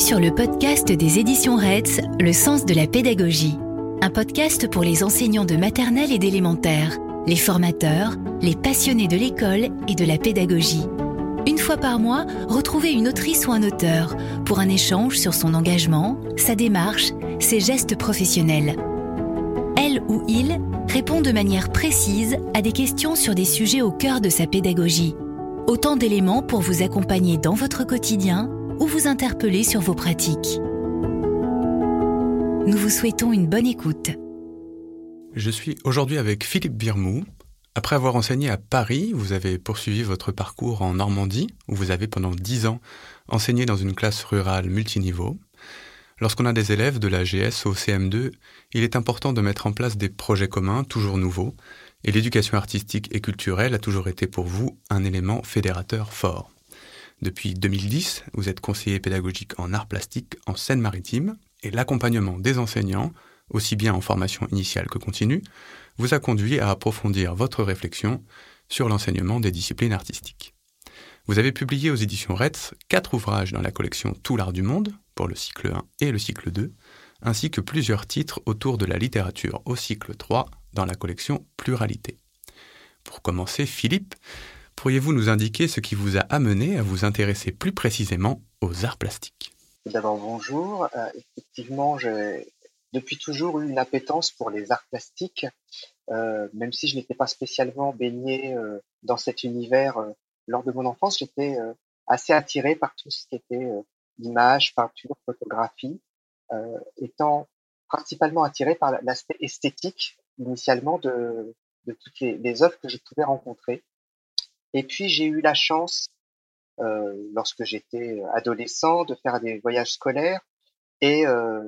Sur le podcast des éditions RETS, Le sens de la pédagogie. Un podcast pour les enseignants de maternelle et d'élémentaire, les formateurs, les passionnés de l'école et de la pédagogie. Une fois par mois, retrouvez une autrice ou un auteur pour un échange sur son engagement, sa démarche, ses gestes professionnels. Elle ou il répond de manière précise à des questions sur des sujets au cœur de sa pédagogie. Autant d'éléments pour vous accompagner dans votre quotidien ou vous interpeller sur vos pratiques. Nous vous souhaitons une bonne écoute. Je suis aujourd'hui avec Philippe Birmou. Après avoir enseigné à Paris, vous avez poursuivi votre parcours en Normandie, où vous avez pendant dix ans enseigné dans une classe rurale multiniveau. Lorsqu'on a des élèves de la GS au CM2, il est important de mettre en place des projets communs, toujours nouveaux, et l'éducation artistique et culturelle a toujours été pour vous un élément fédérateur fort. Depuis 2010, vous êtes conseiller pédagogique en arts plastiques en Seine-Maritime et l'accompagnement des enseignants, aussi bien en formation initiale que continue, vous a conduit à approfondir votre réflexion sur l'enseignement des disciplines artistiques. Vous avez publié aux éditions RETS quatre ouvrages dans la collection Tout l'art du monde, pour le cycle 1 et le cycle 2, ainsi que plusieurs titres autour de la littérature au cycle 3 dans la collection Pluralité. Pour commencer, Philippe, Pourriez-vous nous indiquer ce qui vous a amené à vous intéresser plus précisément aux arts plastiques? D'abord, bonjour. Euh, effectivement, j'ai depuis toujours eu une appétence pour les arts plastiques, euh, même si je n'étais pas spécialement baigné euh, dans cet univers lors de mon enfance, j'étais assez attiré par tout ce qui était image, peinture, photographie, étant principalement attiré par l'aspect esthétique initialement de, toutes les œuvres que je pouvais rencontrer. Et puis j'ai eu la chance, euh, lorsque j'étais adolescent, de faire des voyages scolaires. Et euh,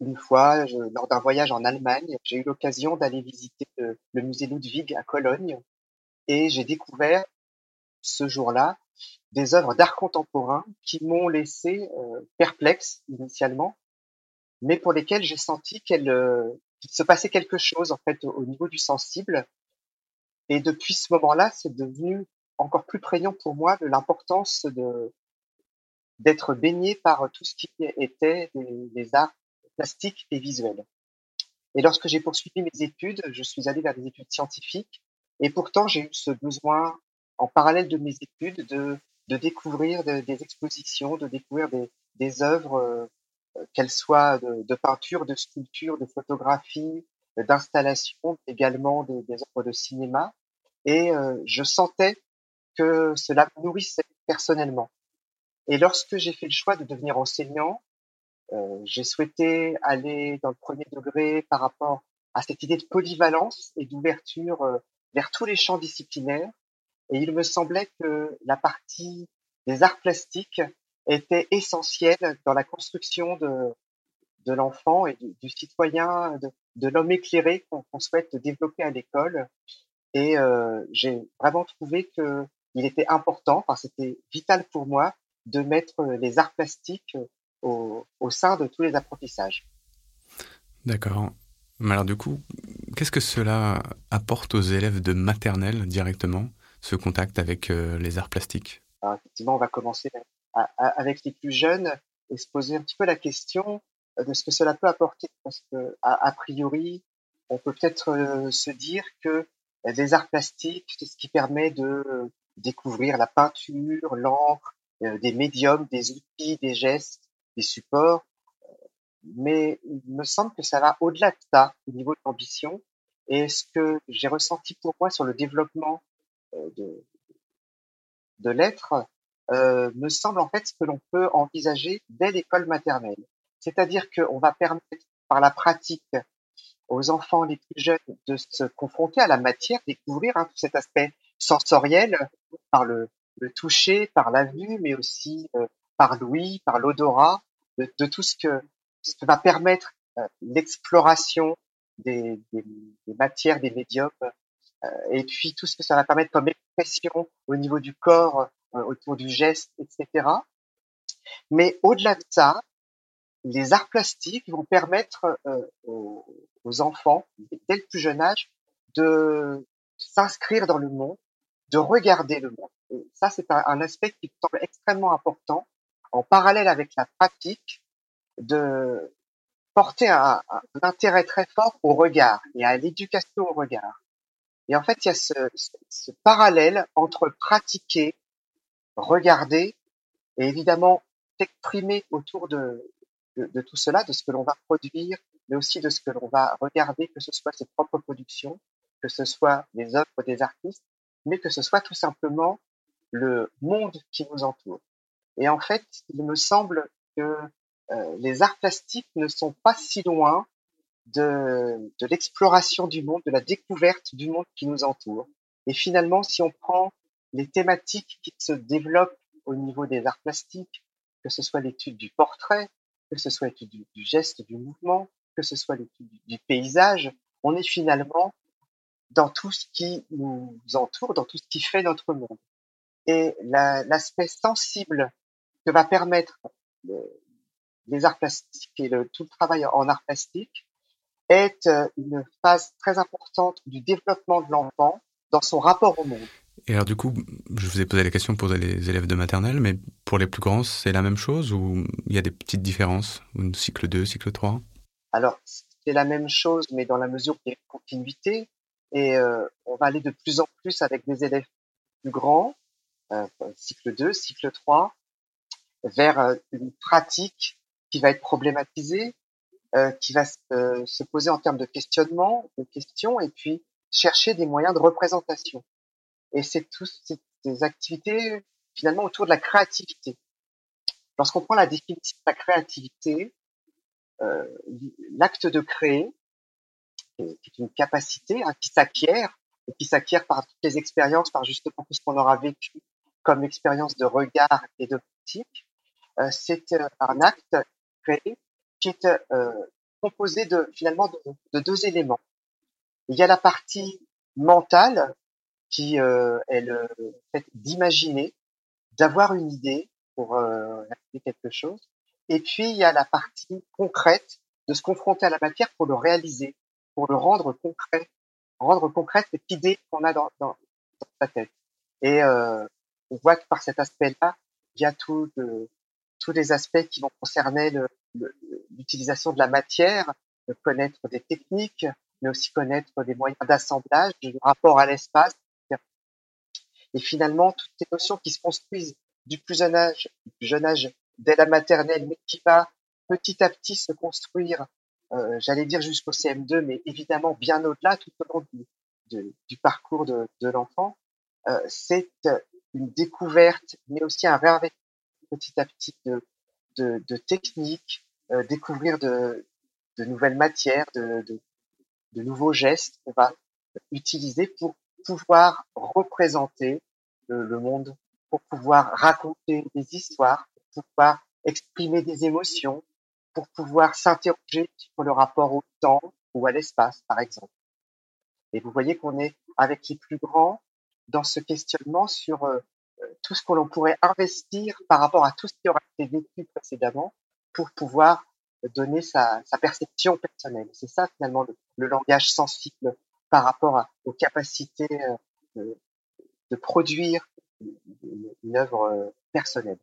une fois, lors d'un voyage en Allemagne, j'ai eu l'occasion d'aller visiter le, musée Ludwig à Cologne. Et j'ai découvert ce jour-là des œuvres d'art contemporain qui m'ont laissé euh, perplexe initialement, mais pour lesquelles j'ai senti qu'elle euh, se passait quelque chose en fait au niveau du sensible et depuis ce moment-là, c'est devenu encore plus prégnant pour moi de l'importance de d'être baigné par tout ce qui était des, arts plastiques et visuels. Et lorsque j'ai poursuivi mes études, je suis allé vers des études scientifiques, et pourtant j'ai eu ce besoin, en parallèle de mes études, de, de découvrir des expositions, de découvrir des, des œuvres, euh, qu'elles soient de, de, peinture, de sculpture, de photographie, d'installation, également des, des, œuvres de cinéma. Et euh, je sentais que cela me nourrissait personnellement. Et lorsque j'ai fait le choix de devenir enseignant, euh, j'ai souhaité aller dans le premier degré par rapport à cette idée de polyvalence et d'ouverture euh, vers tous les champs disciplinaires. Et il me semblait que la partie des arts plastiques était essentielle dans la construction de, de l'enfant et du, citoyen, de, de l'homme éclairé qu'on souhaite développer à l'école. Et euh, j'ai vraiment trouvé que il était important, enfin c'était vital pour moi de mettre les arts plastiques au, au sein de tous les apprentissages. D'accord. Alors du coup, qu'est-ce que cela apporte aux élèves de maternelle directement, ce contact avec euh, les arts plastiques? Alors, Effectivement, on va commencer avec les plus jeunes et se poser un petit peu la question de ce que cela peut apporter. Parce que, a, priori, on peut peut-être euh, se dire que les arts plastiques, c'est ce qui permet de découvrir la peinture, l'encre, euh, des médiums, des outils, des gestes, des supports. Mais il me semble que ça va au-delà de ça au niveau de l'ambition. Et ce que j'ai ressenti pour moi sur le développement euh, de, de l'être euh, me semble en fait ce que l'on peut envisager dès l'école maternelle. C'est-à-dire qu'on va permettre par la pratique aux enfants les plus jeunes de se confronter à la matière, découvrir hein, tout cet aspect sensoriel par le, toucher, par la vue, mais aussi euh, par l'ouïe, par l'odorat, de, tout ce que, va permettre euh, l'exploration des, matières, des médiums, euh, et puis tout ce que ça va permettre comme expression au niveau du corps, autour du geste, etc. Mais au-delà de ça, les arts plastiques vont permettre euh, aux, enfants, dès le plus jeune âge, de s'inscrire dans le monde, de regarder le monde. Et ça, c'est un, aspect qui me semble extrêmement important en parallèle avec la pratique, de porter un, intérêt très fort au regard et à l'éducation au regard. Et en fait, il y a ce parallèle entre pratiquer, regarder et évidemment s'exprimer autour de, de, tout cela, de ce que l'on va produire, mais aussi de ce que l'on va regarder, que ce soit ses propres productions, que ce soit les œuvres des artistes, mais que ce soit tout simplement le monde qui nous entoure. Et en fait, il me semble que euh, les arts plastiques ne sont pas si loin de l'exploration du monde, de la découverte du monde qui nous entoure. Et finalement, si on prend les thématiques qui se développent au niveau des arts plastiques, que ce soit l'étude du portrait, que ce soit l'étude du, geste, du mouvement, que ce soit l'étude du, paysage, on est finalement dans tout ce qui nous entoure, dans tout ce qui fait notre monde. Et l'aspect sensible que va permettre les arts plastiques et tout le travail en arts plastiques est euh, une phase très importante du développement de l'enfant dans son rapport au monde. Et alors du coup, je vous ai posé la question pour les élèves de maternelle, mais pour les plus grands, c'est la même chose ou il y a des petites différences? Cycle 2, cycle 3 Alors, c'est la même chose, mais dans la mesure où il y a une continuité. Et euh, on va aller de plus en plus avec des élèves plus grands, euh, cycle 2, cycle 3, vers euh, une pratique qui va être problématisée, qui va se, poser en termes de questionnement, de questions, et puis chercher des moyens de représentation. Et c'est tout ces activités finalement autour de la créativité. Lorsqu'on prend la définition de la créativité, euh, l'acte de créer, qui est une capacité hein, qui s'acquiert, et qui s'acquiert par toutes les expériences, par justement tout ce qu'on aura vécu comme expérience de regard et de pratique, euh, c'est euh, un acte créé qui est euh, composé de finalement de, deux éléments. Il y a la partie mentale qui est le fait d'imaginer, d'avoir une idée pour réaliser quelque chose. Et puis il y a la partie concrète de se confronter à la matière pour le réaliser, pour le rendre concret, rendre concrète cette idée qu'on a dans, dans, sa tête. Et euh, on voit que par cet aspect-là, il y a tout tous les aspects qui vont concerner l'utilisation de la matière, connaître des techniques, mais aussi connaître des moyens d'assemblage, du rapport à l'espace. Et finalement, toutes ces notions qui se construisent du plus jeune âge, du jeune âge dès la maternelle, mais qui va petit à petit se construire, euh, j'allais dire jusqu'au CM2, mais évidemment bien au-delà, tout au long du, parcours de, l'enfant, euh, c'est une découverte, mais aussi un réinvestissement petit à petit de, techniques, euh, découvrir de, nouvelles matières, de nouveaux gestes qu'on va utiliser pour pouvoir représenter le, monde, pour pouvoir raconter des histoires, pour pouvoir exprimer des émotions, pour pouvoir s'interroger sur le rapport au temps ou à l'espace, par exemple. Et vous voyez qu'on est avec les plus grands dans ce questionnement sur euh, tout ce que l'on pourrait investir par rapport à tout ce qui aura été vécu précédemment pour pouvoir donner sa perception personnelle. C'est ça finalement le, langage sensible par rapport aux capacités euh, de, produire une, œuvre euh, personnelle.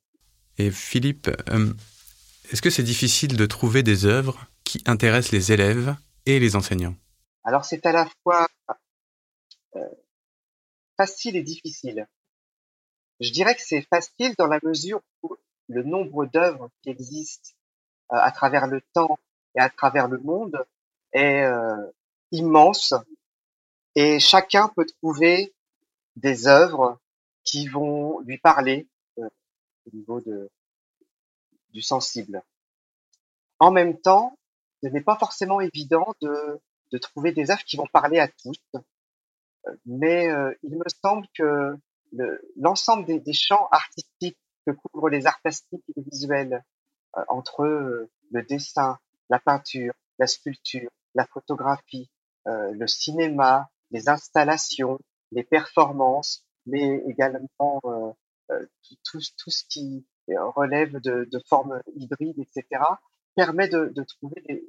Et Philippe, euh, est-ce que c'est difficile de trouver des œuvres qui intéressent les élèves et les enseignants? Alors c'est à la fois facile et difficile. Je dirais que c'est facile dans la mesure où le nombre d'œuvres qui existent euh, à travers le temps et à travers le monde est euh, immense et chacun peut trouver des œuvres qui vont lui parler euh, au niveau de, du sensible. En même temps, ce n'est pas forcément évident de, de, trouver des œuvres qui vont parler à tous, mais il me semble que l'ensemble des, des, champs artistiques que couvrent les arts plastiques et visuels, euh, entre euh, le dessin, la peinture, la sculpture, la photographie, euh, le cinéma, les installations, les performances, mais également tout, tout, ce qui relève de, formes hybrides, etc., permet de, trouver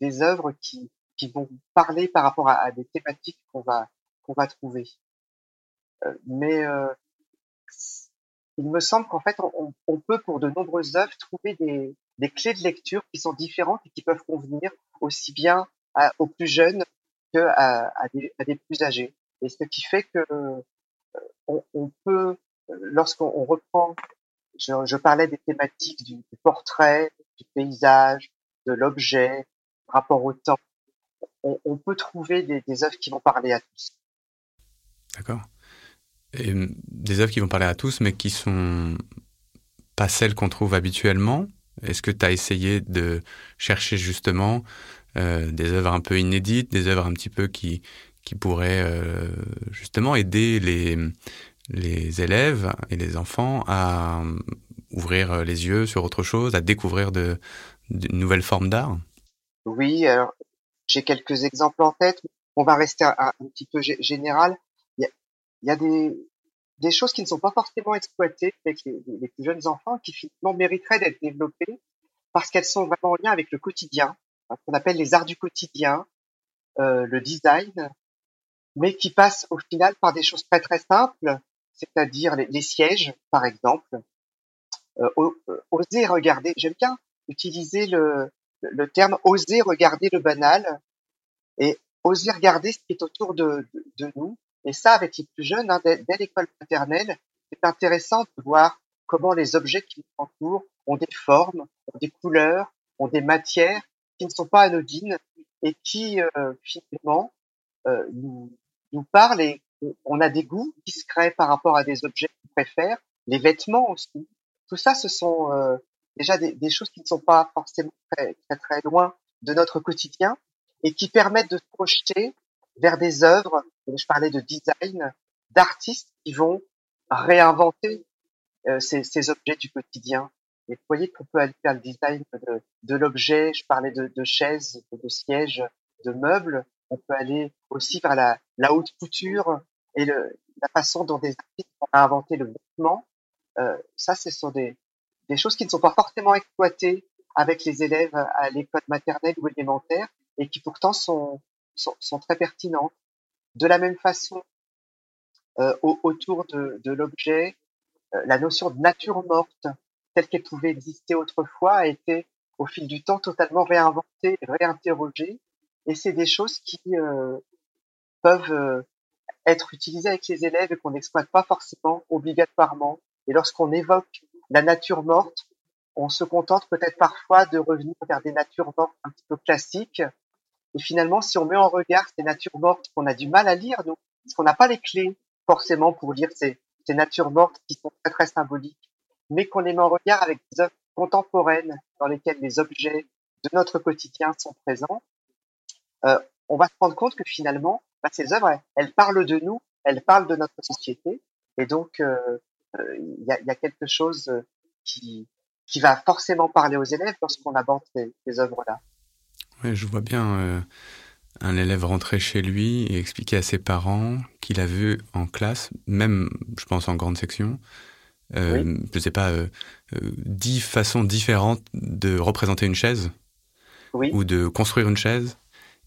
des, œuvres qui, vont parler par rapport à, des thématiques qu'on va trouver. Euh, mais euh, il me semble qu'en fait, on, peut pour de nombreuses œuvres trouver des, clés de lecture qui sont différentes et qui peuvent convenir aussi bien aux plus jeunes que à, des, plus âgés. Et ce qui fait que euh, on, peut, lorsqu'on reprend, je, parlais des thématiques du, portrait, du paysage, de l'objet, rapport au temps, on, peut trouver des, œuvres qui vont parler à tous. D'accord. Et des œuvres qui vont parler à tous, mais qui sont pas celles qu'on trouve habituellement. Est-ce que tu as essayé de chercher justement euh, des œuvres un peu inédites, des œuvres un petit peu qui, qui pourraient euh, justement aider les, les élèves et les enfants à ouvrir les yeux sur autre chose, à découvrir de, nouvelles formes d'art. Oui, alors j'ai quelques exemples en tête. On va rester un, un petit peu général. Il y a des, choses qui ne sont pas forcément exploitées avec les, les plus jeunes enfants qui finalement mériteraient d'être développées parce qu'elles sont vraiment en lien avec le quotidien, hein, qu'on appelle les arts du quotidien, euh, le design, mais qui passent au final par des choses très très simples, c'est-à-dire les, sièges, par exemple. Euh, euh, oser regarder, j'aime bien utiliser le, le terme oser regarder le banal et oser regarder ce qui est autour de, de, de nous et ça, avec les plus jeunes, hein, dès, l'école maternelle, c'est intéressant de voir comment les objets qui nous entourent ont des formes, ont des couleurs, ont des matières qui ne sont pas anodines et qui euh, finalement euh, nous, nous parlent et on a des goûts discrets par rapport à des objets qu'on préfère, les vêtements aussi. Tout ça, ce sont euh, déjà des, des, choses qui ne sont pas forcément très, très très loin de notre quotidien et qui permettent de se projeter vers des œuvres, je parlais de design, d'artistes qui vont réinventer euh, ces, ces, objets du quotidien. Et vous voyez qu'on peut aller faire le design de, l'objet, je parlais de, chaises, de sièges, de meubles, on peut aller aussi vers la, haute couture et la façon dont des artistes ont inventé le vêtement. Euh, ça, ce sont des, choses qui ne sont pas forcément exploitées avec les élèves à l'école maternelle ou élémentaire et qui pourtant sont, très pertinentes. De la même façon, euh, autour de, de l'objet, euh, la notion de nature morte, telle qu'elle pouvait exister autrefois, a été au fil du temps totalement réinventée, réinterrogée. Et c'est des choses qui euh, peuvent euh, être utilisées avec les élèves et qu'on n'exploite pas forcément obligatoirement. Et lorsqu'on évoque la nature morte, on se contente peut-être parfois de revenir vers des natures mortes un petit peu classiques, et finalement, si on met en regard ces natures mortes qu'on a du mal à lire, nous, parce qu'on n'a pas les clés forcément pour lire ces, natures mortes qui sont très symboliques, mais qu'on les met en regard avec des œuvres contemporaines dans lesquelles les objets de notre quotidien sont présents, euh, on va se rendre compte que finalement, bah, ces œuvres, elles, parlent de nous, elles parlent de notre société, et donc euh, euh, il y, a, quelque chose qui, qui va forcément parler aux élèves lorsqu'on aborde ces, ces œuvres-là. Ouais, je vois bien euh, un élève rentrer chez lui et expliquer à ses parents qu'il a vu en classe, même, je pense, en grande section, euh, oui. je sais pas, euh, euh, dix façons différentes de représenter une chaise oui. ou de construire une chaise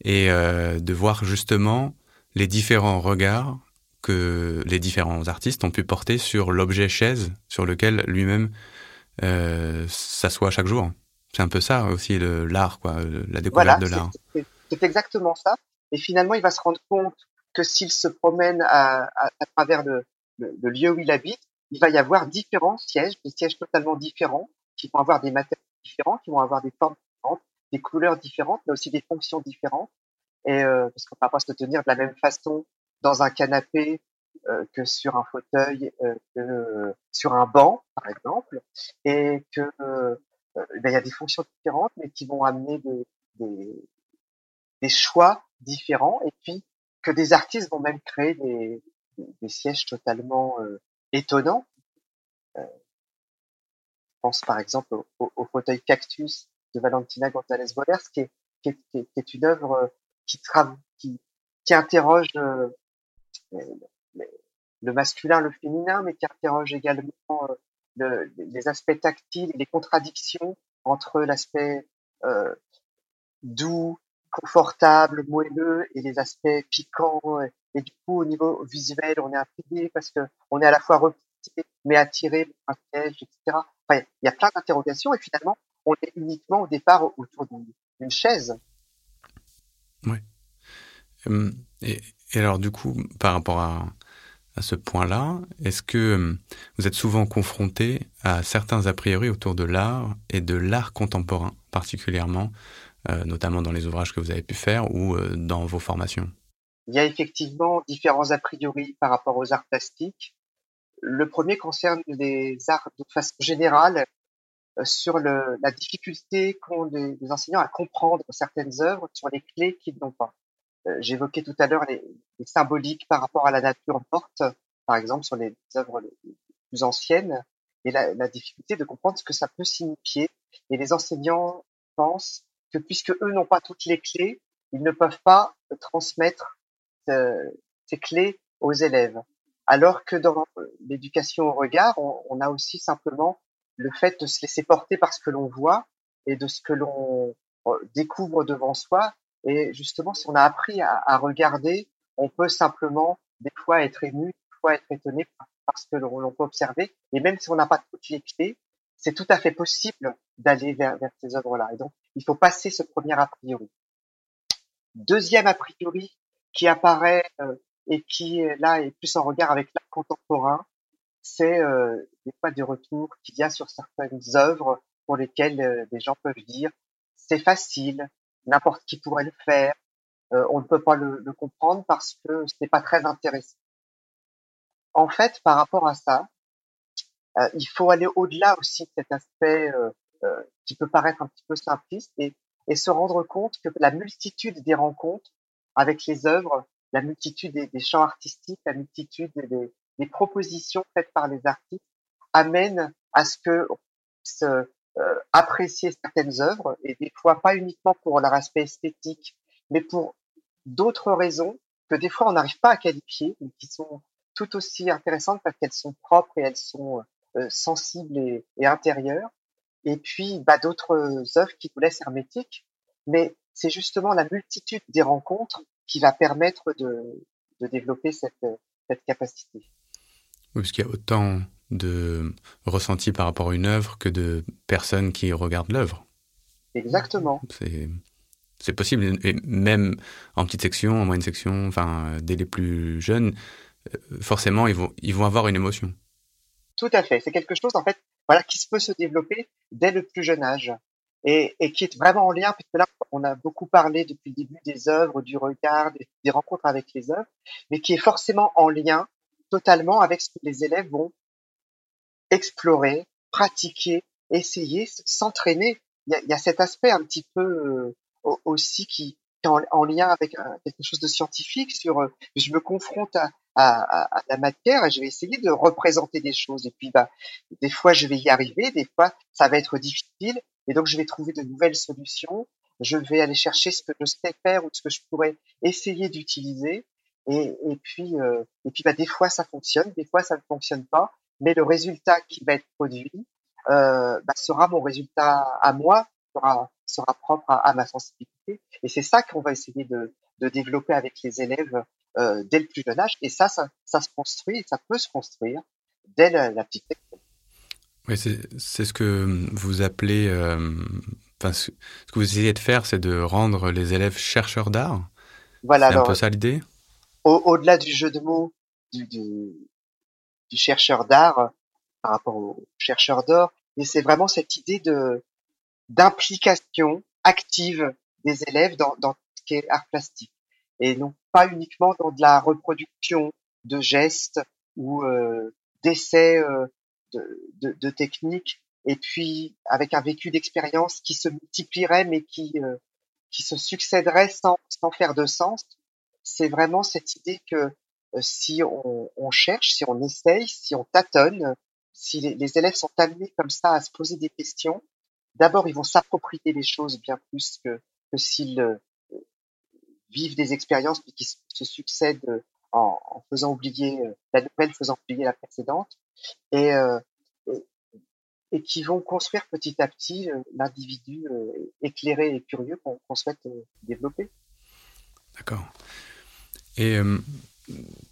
et de voir justement les différents regards que les différents artistes ont pu porter sur l'objet chaise sur lequel lui-même s'assoit chaque jour. C'est un peu ça aussi l'art, quoi, la découverte voilà, de l'art. C'est exactement ça. Et finalement, il va se rendre compte que s'il se promène à, à, à travers le, le, le, lieu où il habite, il va y avoir différents sièges, des sièges totalement différents, qui vont avoir des matériaux différents, qui vont avoir des formes différentes, des couleurs différentes, mais aussi des fonctions différentes. Et euh, parce qu'on ne va pas se tenir de la même façon dans un canapé euh, que sur un fauteuil, euh, que sur un banc, par exemple, et que euh, ben, il y a des fonctions différentes, mais qui vont amener des, des, des, choix différents, et puis que des artistes vont même créer des, des sièges totalement euh, étonnants. Euh, je pense par exemple au, au, au, fauteuil cactus de Valentina González Bollers, qui est, qui qui une œuvre euh, qui, qui, qui interroge euh, le, masculin, le féminin, mais qui interroge également euh, le, les aspects tactiles les contradictions entre l'aspect euh, doux, confortable, moelleux et les aspects piquants. Et, du coup, au niveau visuel, on est intrigué parce que on est à la fois repoussé mais attirer un piège, etc. Il y a plein d'interrogations et finalement, on est uniquement au départ autour d'une chaise. Oui. Hum, et, alors, du coup, par rapport à, à ce point-là, est-ce que hum, vous êtes souvent confronté à certains a priori autour de l'art et de l'art contemporain particulièrement, notamment dans les ouvrages que vous avez pu faire ou euh, dans vos formations Il y a effectivement différents a priori par rapport aux arts plastiques. Le premier concerne les arts de façon générale euh, sur la difficulté qu'ont les, enseignants à comprendre certaines œuvres sur les clés qu'ils n'ont pas. Euh, j'évoquais tout à l'heure les, symboliques par rapport à la nature morte, par exemple sur les œuvres les plus anciennes, et la, difficulté de comprendre ce que ça peut signifier. Et les enseignants pensent que puisque eux n'ont pas toutes les clés, ils ne peuvent pas transmettre euh, ces clés aux élèves. Alors que dans l'éducation au regard, on, on, a aussi simplement le fait de se laisser porter par ce que l'on voit et de ce que l'on euh, découvre devant soi et justement, si on a appris à, à, regarder, on peut simplement des fois être ému, des fois être étonné parce que l'on peut observer. Et même si on n'a pas toutes les clés, c'est tout à fait possible d'aller vers, vers, ces œuvres-là. Et donc, il faut passer ce premier a priori. Deuxième a priori qui apparaît euh, et qui là est plus en regard avec l'art contemporain, c'est euh, des fois des retours qu'il y a sur certaines œuvres pour lesquelles euh, des gens peuvent dire c'est facile, n'importe qui pourrait le faire. Euh, on ne peut pas le, le comprendre parce que ce n'est pas très intéressant. En fait, par rapport à ça, euh, il faut aller au-delà aussi de cet aspect euh, qui peut paraître un petit peu simpliste et, se rendre compte que la multitude des rencontres avec les œuvres, la multitude des, champs artistiques, la multitude des, propositions faites par les artistes amène à ce que se, euh, apprécier certaines œuvres et des fois pas uniquement pour leur aspect esthétique, mais pour d'autres raisons que des fois on n'arrive pas à qualifier, mais qui sont tout aussi intéressantes parce qu'elles sont propres et elles sont euh, sensibles et, intérieures. Et puis bah, d'autres œuvres qui vous laissent hermétiques, mais c'est justement la multitude des rencontres qui va permettre de, de développer cette, cette capacité. Oui, parce qu'il y a autant de ressenti par rapport à une œuvre que de personnes qui regardent l'œuvre. Exactement. C'est possible, et même en petite section, en moyenne section, enfin, dès les plus jeunes, euh, forcément, ils vont, ils vont avoir une émotion. Tout à fait. C'est quelque chose, en fait, voilà, qui peut se développer dès le plus jeune âge. Et, qui est vraiment en lien, puisque là, on a beaucoup parlé depuis le début des œuvres, du regard, des, rencontres avec les œuvres, mais qui est forcément en lien totalement avec ce que les élèves vont explorer, pratiquer, essayer, s'entraîner. Il, y a, cet aspect un petit peu euh, aussi qui est en, en lien avec euh, quelque chose de scientifique sur euh, je me confronte à, à, à, la matière et je vais essayer de représenter des choses. Et puis bah des fois je vais y arriver des fois ça va être difficile. Et donc je vais trouver de nouvelles solutions. Je vais aller chercher ce que je sais faire ou ce que je pourrais essayer d'utiliser. Et, et puis euh, et puis bah des fois ça fonctionne des fois ça ne fonctionne pas. Mais le résultat qui va être produit euh, bah, sera mon résultat à moi, sera, sera propre à, à ma sensibilité. Et c'est ça qu'on va essayer de, de, développer avec les élèves euh, dès le plus jeune âge. Et ça, ça, ça, se construit, ça peut se construire dès la, la petite école. Oui, c'est ce que vous appelez, euh, enfin, ce que vous essayez de faire, c'est de rendre les élèves chercheurs d'art. Voilà. C'est un peu ça l'idée? Au-delà au du jeu de mots, du, du, du chercheur d'art euh, par rapport au chercheur d'or, mais c'est vraiment cette idée de d'implication active des élèves dans, dans ce qui est art plastique et non pas uniquement dans de la reproduction de gestes ou euh, d'essais euh, de, de, de, techniques et puis avec un vécu d'expérience qui se multiplierait mais qui euh, qui se succéderait sans, sans faire de sens. C'est vraiment cette idée que euh, si on, on, cherche, si on essaye, si on tâtonne, si les, les, élèves sont amenés comme ça à se poser des questions, d'abord ils vont s'approprier les choses bien plus que, que s'ils euh, vivent des expériences qui se succèdent en, en, faisant oublier euh, la nouvelle, faisant oublier la précédente, et, euh, qui vont construire petit à petit l'individu éclairé et curieux qu'on qu souhaite développer. D'accord. Et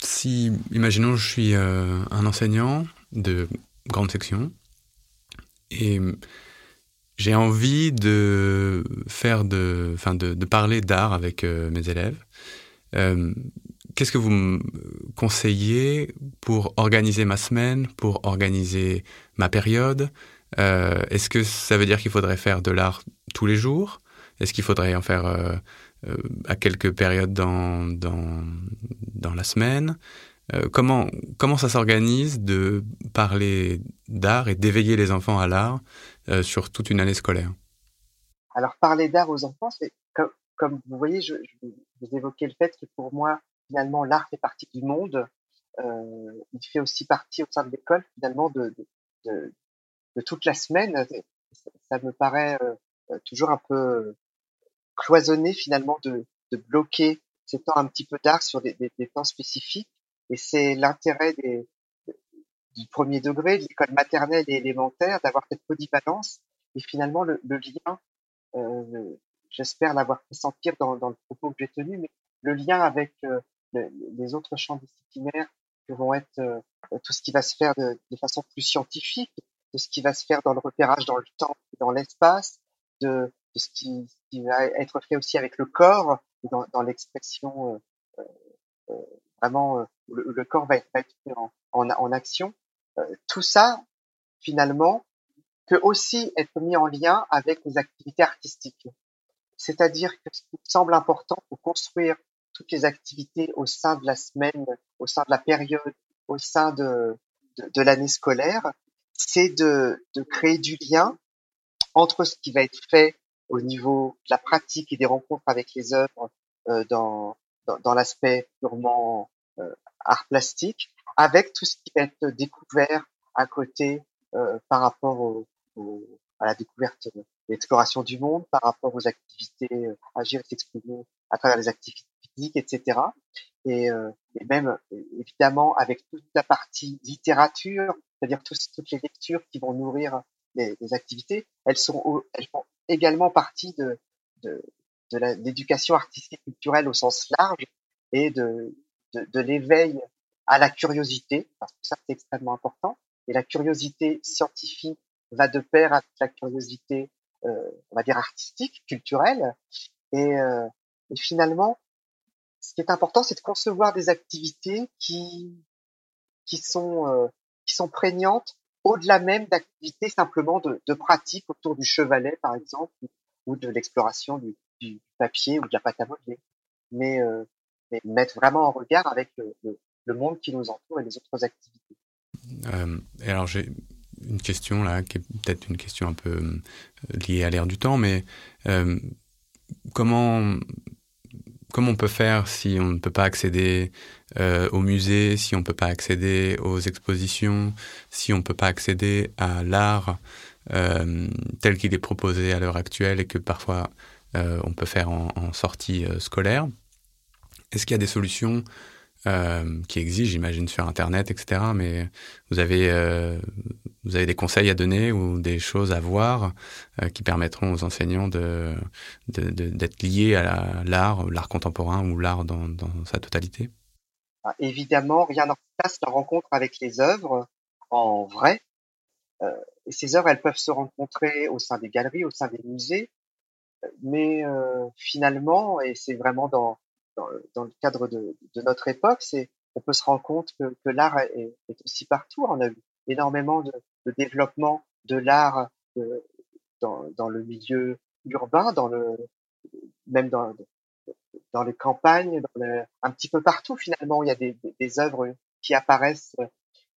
si, imaginons, je suis euh, un enseignant de grande section. Et j'ai envie de faire de, enfin de, parler d'art avec euh, mes élèves. Euh, qu'est-ce que vous me conseillez pour organiser ma semaine, pour organiser ma période? Euh, Est-ce que ça veut dire qu'il faudrait faire de l'art tous les jours? Est-ce qu'il faudrait en faire à quelques périodes dans, dans, dans la semaine? Comment, comment ça s'organise de parler d'art et d'éveiller les enfants à l'art euh, sur toute une année scolaire Alors parler d'art aux enfants, c'est comme, vous voyez, je, vous évoquez le fait que pour moi, finalement, l'art fait partie du monde. Euh, il fait aussi partie au sein de l'école, finalement, de, toute la semaine. Ça, me paraît euh, toujours un peu cloisonné, finalement, de, bloquer ces temps un petit peu d'art sur des temps spécifiques. Et c'est l'intérêt des, du premier degré, de l'école maternelle et élémentaire, d'avoir cette polyvalence. Et finalement, le, le lien, euh, j'espère l'avoir fait sentir dans, dans, le propos que j'ai tenu, mais le lien avec euh, les autres champs disciplinaires que vont être euh, tout ce qui va se faire de, de, façon plus scientifique, de ce qui va se faire dans le repérage dans le temps et dans l'espace, de, de, ce qui, qui, va être fait aussi avec le corps, dans, dans l'expression euh, euh, vraiment, le, le, corps va être, être en, en, en action. Euh, tout ça, finalement, peut aussi être mis en lien avec les activités artistiques. C'est-à-dire que ce qui me semble important pour construire toutes les activités au sein de la semaine, au sein de la période, au sein de, de, de l'année scolaire, c'est de, de, créer du lien entre ce qui va être fait au niveau de la pratique et des rencontres avec les œuvres euh, dans, dans, l'aspect purement euh, art plastique avec tout ce qui va être découvert à côté euh, par rapport à la découverte l'exploration du monde, par rapport aux activités euh, agir et s'exprimer à travers les activités physiques, etc. Et, euh, et, même évidemment avec toute la partie littérature, c'est-à-dire toutes les lectures qui vont nourrir les, activités, elles sont elles font également partie de, de l'éducation artistique culturelle au sens large et de, de, l'éveil à la curiosité, parce que ça c'est extrêmement important. Et la curiosité scientifique va de pair avec la curiosité, euh, on va dire artistique, culturelle. Et, euh, et, finalement, ce qui est important, c'est de concevoir des activités qui qui sont euh, qui sont prégnantes au-delà même d'activités simplement de, de pratique autour du chevalet, par exemple, ou de l'exploration du, du, papier ou de la pâte à modeler. Mais, euh, mettre vraiment en regard avec le, le, monde qui nous entoure et les autres activités. Euh, et alors j'ai une question là, qui est peut-être une question un peu euh, liée à l'ère du temps, mais euh, comment comment on peut faire si on ne peut pas accéder euh, au musée, si on ne peut pas accéder aux expositions, si on ne peut pas accéder à l'art euh, tel qu'il est proposé à l'heure actuelle et que parfois euh, on peut faire en, sortie scolaire Est-ce qu'il y a des solutions euh, qui existe, j'imagine, sur Internet, etc. Mais vous avez, euh, vous avez des conseils à donner ou des choses à voir euh, qui permettront aux enseignants d'être liés à l'art, l'art contemporain ou l'art dans, sa totalité? Ah, Évidemment, rien n'en place la rencontre avec les œuvres en vrai. Euh, ces œuvres, elles peuvent se rencontrer au sein des galeries, au sein des musées. Mais euh, finalement, et c'est vraiment dans, dans, le cadre de, de notre époque, c'est on peut se rendre compte que, que l'art est, est, aussi partout. On a vu énormément de, de développement de l'art euh, dans, dans, le milieu urbain, dans le même dans dans les campagnes, dans le, un petit peu partout finalement. Il y a des, des, des œuvres qui apparaissent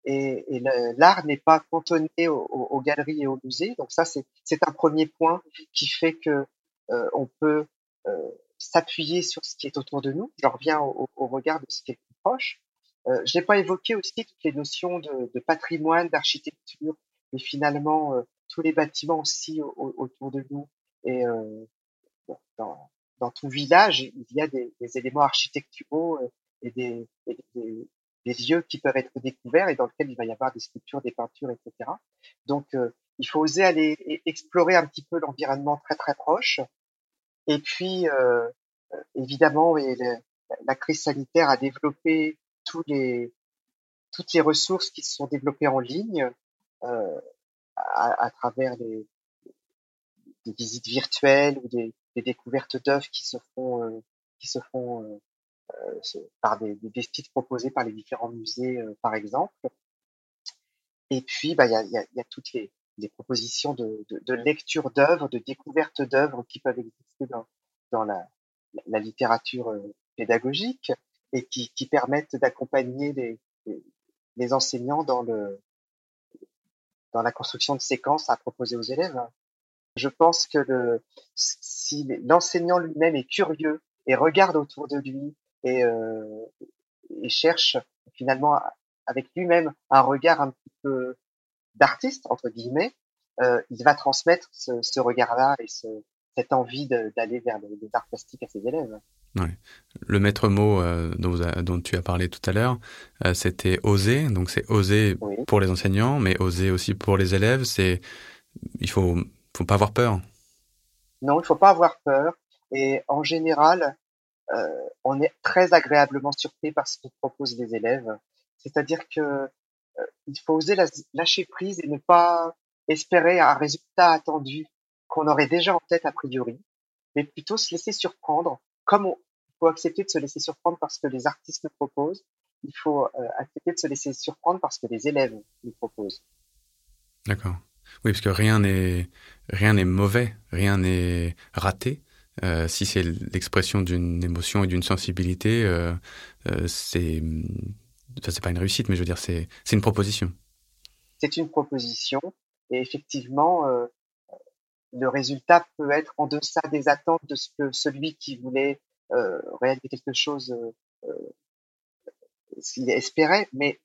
et, et l'art n'est pas cantonné aux, aux, galeries et aux musées. Donc ça, c'est un premier point qui fait que euh, on peut euh, s'appuyer sur ce qui est autour de nous. Je reviens au, au regard de ce qui est plus proche. Euh, je n'ai pas évoqué aussi toutes les notions de, patrimoine, d'architecture, mais finalement euh, tous les bâtiments aussi au, autour de nous. Et dans, tout village, il y a des, éléments architecturaux et, des, des, lieux qui peuvent être découverts et dans lesquels il va y avoir des sculptures, des peintures, etc. Donc il faut oser aller explorer un petit peu l'environnement très très proche et puis, euh, évidemment, et le, la crise sanitaire a développé toutes les ressources qui se sont développées en ligne euh, à, travers des, visites virtuelles ou des, découvertes d'œuvres qui se font euh, euh, euh par des, des, sites proposés par les différents musées, euh, par exemple. Et puis, bah, il y a toutes les, les propositions de, lecture d'œuvres, de découverte d'œuvres qui peuvent exister dans, la, littérature pédagogique et qui, permettent d'accompagner les, enseignants dans la construction de séquences à proposer aux élèves. Je pense que si l'enseignant lui-même est curieux et regarde autour de lui et, euh, et cherche finalement avec lui-même un regard un petit peu d'artiste entre guillemets, euh, il va transmettre ce, ce regard-là et ce, cette envie d'aller vers les, arts plastiques à ses élèves. Le maître mot euh, dont, dont, tu as parlé tout à l'heure, euh, c'était oser. Donc c'est oser oui. pour les enseignants, mais oser aussi pour les élèves. C'est il faut faut pas avoir peur. Non, il faut pas avoir peur. Et en général, on est très agréablement surpris par ce que proposent les élèves. C'est-à-dire que il faut oser lâcher prise et ne pas espérer un résultat attendu qu'on aurait déjà en tête a priori, mais plutôt se laisser surprendre, comme on faut accepter de se laisser surprendre parce que les artistes nous proposent, il faut euh, accepter de se laisser surprendre parce que les élèves nous proposent. D'accord. Oui, parce que rien n'est rien n'est mauvais, rien n'est raté. Euh, si c'est l'expression d'une émotion et d'une sensibilité, euh, c'est ça c'est pas une réussite, mais je veux dire c'est une proposition. C'est une proposition et effectivement euh, le résultat peut être en deçà des attentes de ce que celui qui voulait euh, réaliser quelque chose euh, s'il espérait, mais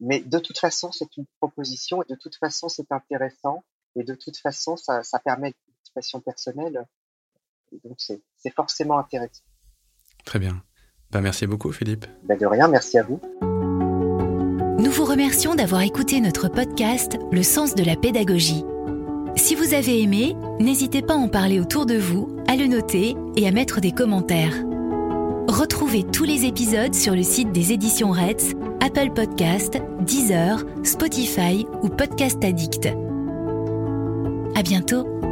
mais de toute façon c'est une proposition et de toute façon c'est intéressant et de toute façon ça, ça permet une expression personnelle et donc c'est c'est forcément intéressant. Très bien. Ben, merci beaucoup Philippe. Ben, de rien, merci à vous. Nous vous remercions d'avoir écouté notre podcast Le sens de la pédagogie. Si vous avez aimé, n'hésitez pas à en parler autour de vous, à le noter et à mettre des commentaires. Retrouvez tous les épisodes sur le site des éditions Reds, Apple Podcast, Deezer, Spotify ou Podcast Addict. À bientôt!